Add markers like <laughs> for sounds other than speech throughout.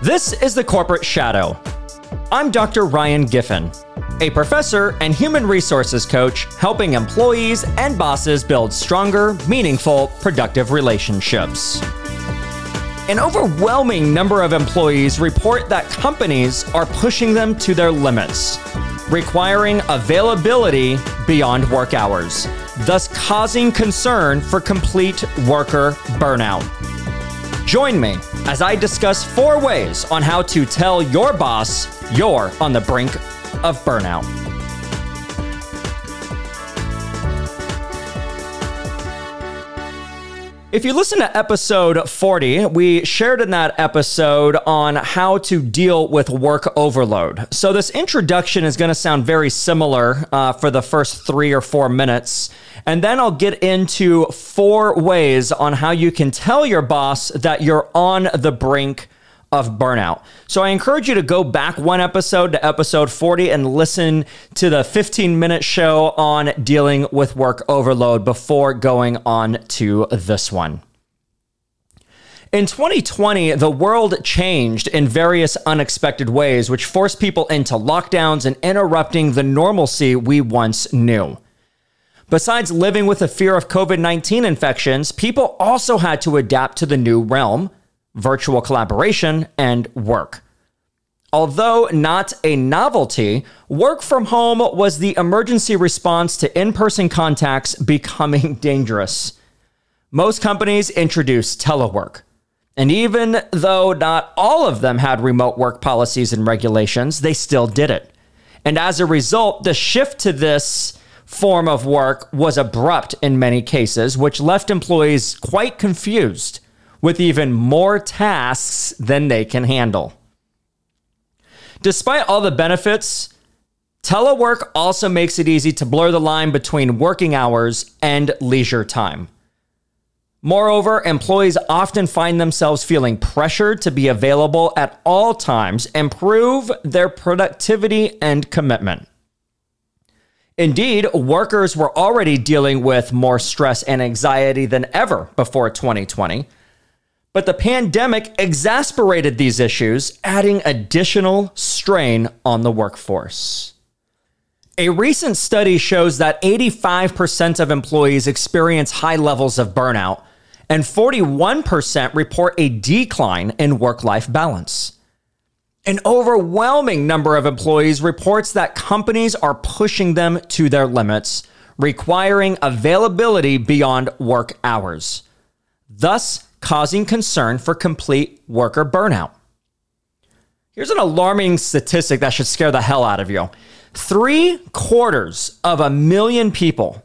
This is the Corporate Shadow. I'm Dr. Ryan Giffen, a professor and human resources coach helping employees and bosses build stronger, meaningful, productive relationships. An overwhelming number of employees report that companies are pushing them to their limits, requiring availability beyond work hours, thus causing concern for complete worker burnout. Join me as I discuss four ways on how to tell your boss you're on the brink of burnout. If you listen to episode 40, we shared in that episode on how to deal with work overload. So, this introduction is going to sound very similar uh, for the first three or four minutes. And then I'll get into four ways on how you can tell your boss that you're on the brink of burnout. So I encourage you to go back one episode to episode 40 and listen to the 15 minute show on dealing with work overload before going on to this one. In 2020, the world changed in various unexpected ways, which forced people into lockdowns and interrupting the normalcy we once knew. Besides living with the fear of COVID 19 infections, people also had to adapt to the new realm virtual collaboration, and work. Although not a novelty, work from home was the emergency response to in person contacts becoming <laughs> dangerous. Most companies introduced telework. And even though not all of them had remote work policies and regulations, they still did it. And as a result, the shift to this form of work was abrupt in many cases, which left employees quite confused with even more tasks than they can handle. Despite all the benefits, telework also makes it easy to blur the line between working hours and leisure time. Moreover, employees often find themselves feeling pressured to be available at all times and prove their productivity and commitment. Indeed, workers were already dealing with more stress and anxiety than ever before 2020 but the pandemic exasperated these issues, adding additional strain on the workforce. A recent study shows that 85% of employees experience high levels of burnout, and 41% report a decline in work life balance. An overwhelming number of employees reports that companies are pushing them to their limits, requiring availability beyond work hours. Thus, causing concern for complete worker burnout. Here's an alarming statistic that should scare the hell out of you. Three quarters of a million people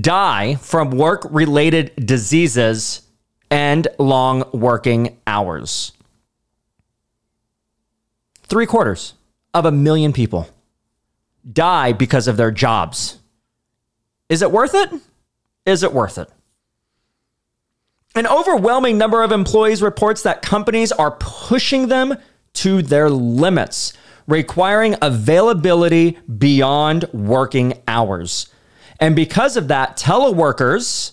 die from work related diseases and long working hours. Three quarters of a million people die because of their jobs. Is it worth it? Is it worth it? An overwhelming number of employees reports that companies are pushing them to their limits, requiring availability beyond working hours. And because of that, teleworkers,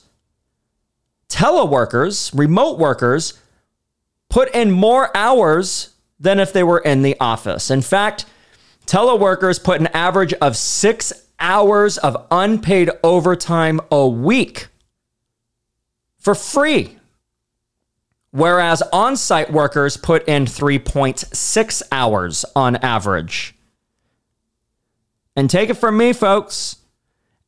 teleworkers, remote workers put in more hours than if they were in the office. In fact, teleworkers put an average of 6 hours of unpaid overtime a week for free. Whereas on site workers put in 3.6 hours on average. And take it from me, folks,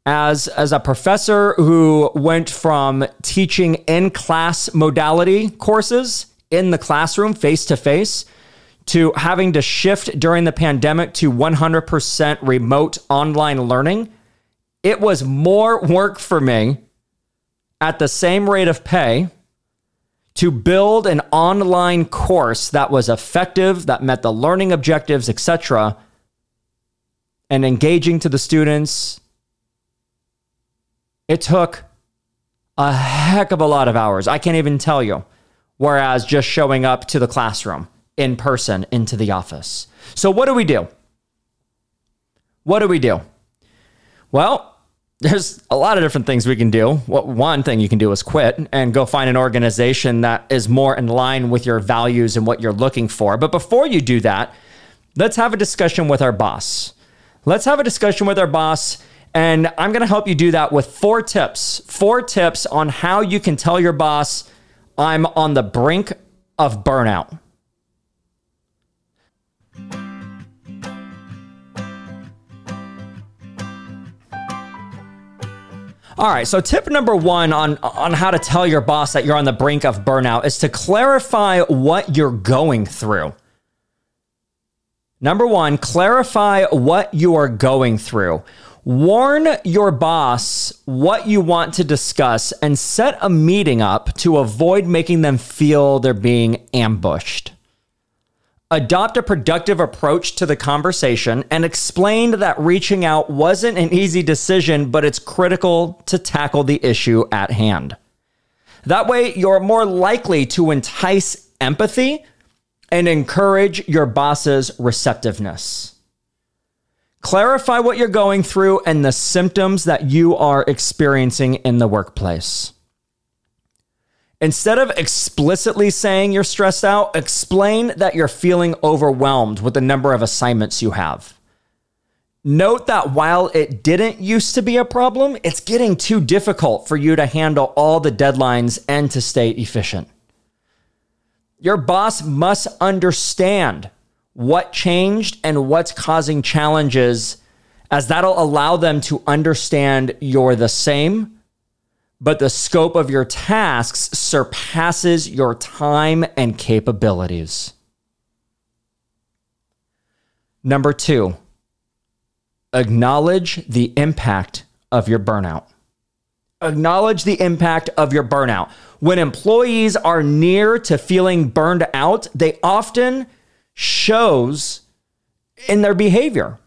as, as a professor who went from teaching in class modality courses in the classroom face to face to having to shift during the pandemic to 100% remote online learning, it was more work for me at the same rate of pay to build an online course that was effective, that met the learning objectives, etc., and engaging to the students. It took a heck of a lot of hours. I can't even tell you. Whereas just showing up to the classroom in person into the office. So, what do we do? What do we do? Well, there's a lot of different things we can do. What one thing you can do is quit and go find an organization that is more in line with your values and what you're looking for. But before you do that, let's have a discussion with our boss. Let's have a discussion with our boss. And I'm going to help you do that with four tips. Four tips on how you can tell your boss, I'm on the brink of burnout. All right, so tip number one on, on how to tell your boss that you're on the brink of burnout is to clarify what you're going through. Number one, clarify what you are going through. Warn your boss what you want to discuss and set a meeting up to avoid making them feel they're being ambushed. Adopt a productive approach to the conversation and explain that reaching out wasn't an easy decision, but it's critical to tackle the issue at hand. That way, you're more likely to entice empathy and encourage your boss's receptiveness. Clarify what you're going through and the symptoms that you are experiencing in the workplace. Instead of explicitly saying you're stressed out, explain that you're feeling overwhelmed with the number of assignments you have. Note that while it didn't used to be a problem, it's getting too difficult for you to handle all the deadlines and to stay efficient. Your boss must understand what changed and what's causing challenges, as that'll allow them to understand you're the same but the scope of your tasks surpasses your time and capabilities. Number two, acknowledge the impact of your burnout. Acknowledge the impact of your burnout. When employees are near to feeling burned out, they often shows in their behavior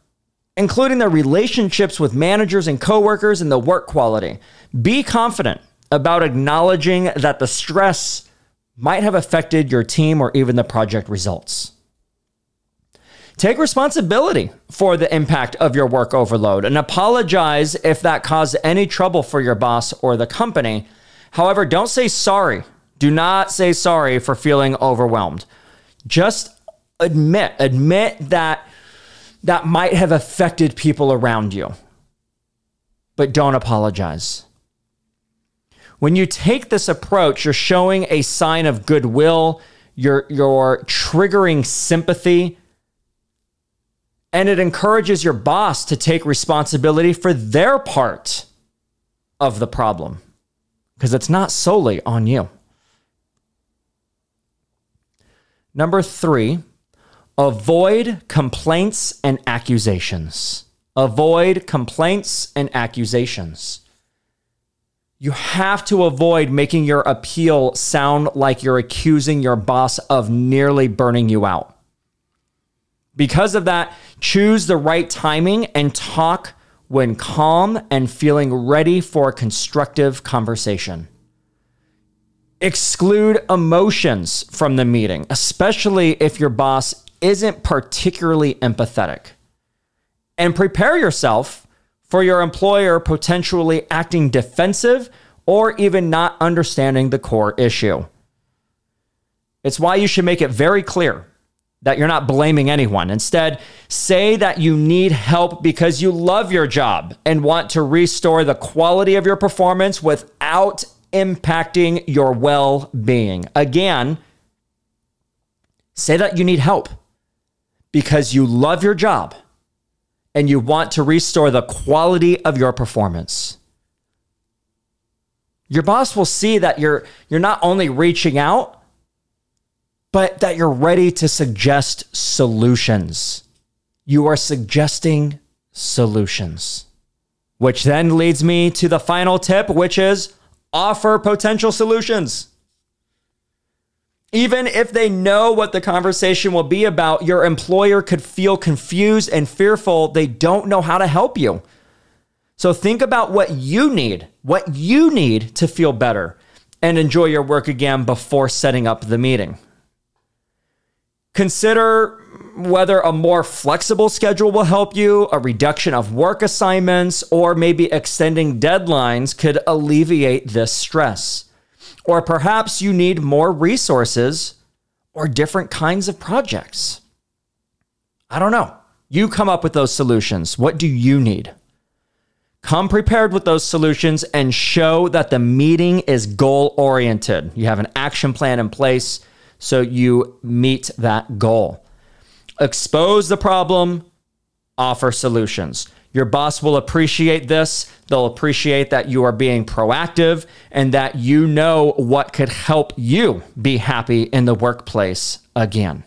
including their relationships with managers and coworkers and the work quality. Be confident about acknowledging that the stress might have affected your team or even the project results. Take responsibility for the impact of your work overload and apologize if that caused any trouble for your boss or the company. However, don't say sorry. Do not say sorry for feeling overwhelmed. Just admit, admit that that might have affected people around you. But don't apologize. When you take this approach, you're showing a sign of goodwill, you're, you're triggering sympathy, and it encourages your boss to take responsibility for their part of the problem because it's not solely on you. Number three, Avoid complaints and accusations. Avoid complaints and accusations. You have to avoid making your appeal sound like you're accusing your boss of nearly burning you out. Because of that, choose the right timing and talk when calm and feeling ready for a constructive conversation. Exclude emotions from the meeting, especially if your boss isn't particularly empathetic. And prepare yourself for your employer potentially acting defensive or even not understanding the core issue. It's why you should make it very clear that you're not blaming anyone. Instead, say that you need help because you love your job and want to restore the quality of your performance without impacting your well being. Again, say that you need help because you love your job and you want to restore the quality of your performance. Your boss will see that you're you're not only reaching out but that you're ready to suggest solutions. You are suggesting solutions. Which then leads me to the final tip which is offer potential solutions. Even if they know what the conversation will be about, your employer could feel confused and fearful. They don't know how to help you. So think about what you need, what you need to feel better and enjoy your work again before setting up the meeting. Consider whether a more flexible schedule will help you, a reduction of work assignments, or maybe extending deadlines could alleviate this stress. Or perhaps you need more resources or different kinds of projects. I don't know. You come up with those solutions. What do you need? Come prepared with those solutions and show that the meeting is goal oriented. You have an action plan in place so you meet that goal. Expose the problem, offer solutions. Your boss will appreciate this. They'll appreciate that you are being proactive and that you know what could help you be happy in the workplace again.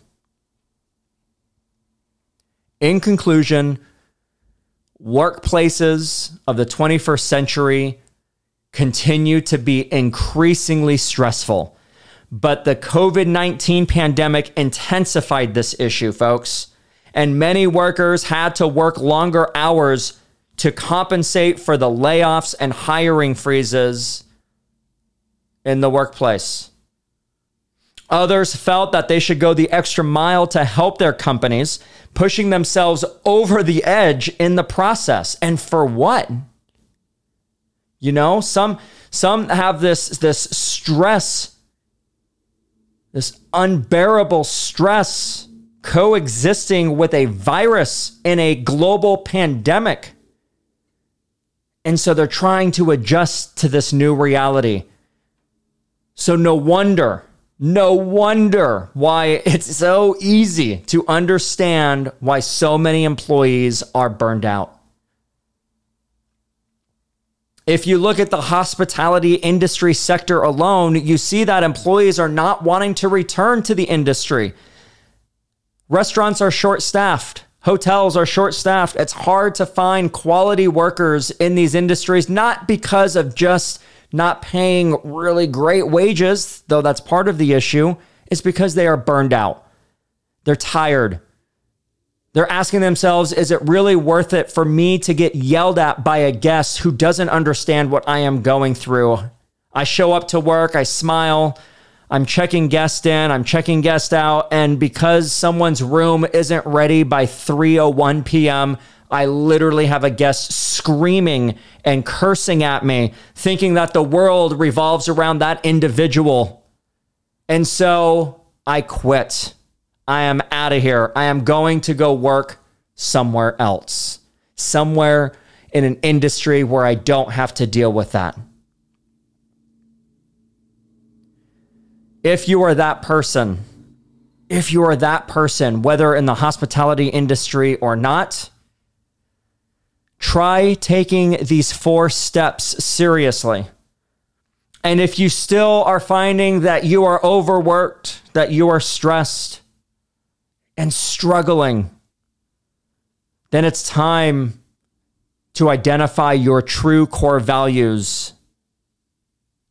In conclusion, workplaces of the 21st century continue to be increasingly stressful. But the COVID 19 pandemic intensified this issue, folks. And many workers had to work longer hours to compensate for the layoffs and hiring freezes in the workplace. Others felt that they should go the extra mile to help their companies, pushing themselves over the edge in the process. And for what? You know, some some have this this stress this unbearable stress coexisting with a virus in a global pandemic. And so they're trying to adjust to this new reality. So, no wonder, no wonder why it's so easy to understand why so many employees are burned out. If you look at the hospitality industry sector alone, you see that employees are not wanting to return to the industry. Restaurants are short staffed. Hotels are short staffed. It's hard to find quality workers in these industries, not because of just not paying really great wages, though that's part of the issue. It's because they are burned out. They're tired. They're asking themselves, is it really worth it for me to get yelled at by a guest who doesn't understand what I am going through? I show up to work, I smile, I'm checking guest in, I'm checking guest out, and because someone's room isn't ready by 3:01 p.m., I literally have a guest screaming and cursing at me, thinking that the world revolves around that individual. And so I quit. I am out of here. I am going to go work somewhere else, somewhere in an industry where I don't have to deal with that. If you are that person, if you are that person, whether in the hospitality industry or not, try taking these four steps seriously. And if you still are finding that you are overworked, that you are stressed, and struggling, then it's time to identify your true core values,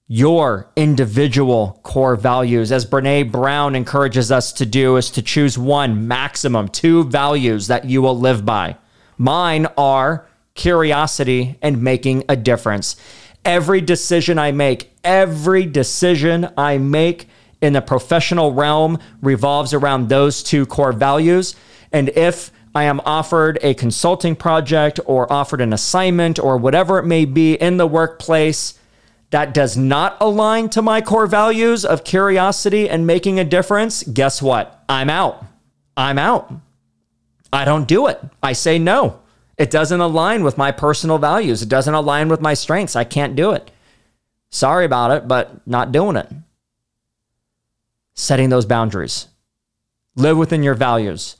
your individual core values. As Brene Brown encourages us to do, is to choose one, maximum two values that you will live by. Mine are curiosity and making a difference. Every decision I make, every decision I make in the professional realm revolves around those two core values. And if I am offered a consulting project or offered an assignment or whatever it may be in the workplace that does not align to my core values of curiosity and making a difference, guess what? I'm out. I'm out. I don't do it. I say no. It doesn't align with my personal values. It doesn't align with my strengths. I can't do it. Sorry about it, but not doing it setting those boundaries. Live within your values.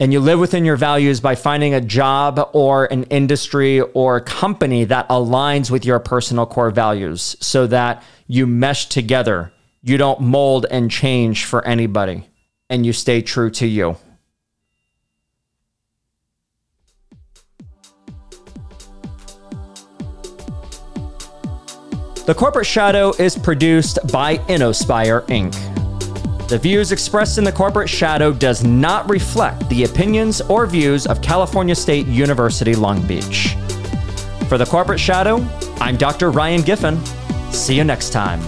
And you live within your values by finding a job or an industry or a company that aligns with your personal core values so that you mesh together. You don't mold and change for anybody and you stay true to you. The Corporate Shadow is produced by Inospire Inc. The views expressed in the corporate shadow does not reflect the opinions or views of California State University Long Beach. For the corporate shadow, I'm Dr. Ryan Giffen. See you next time.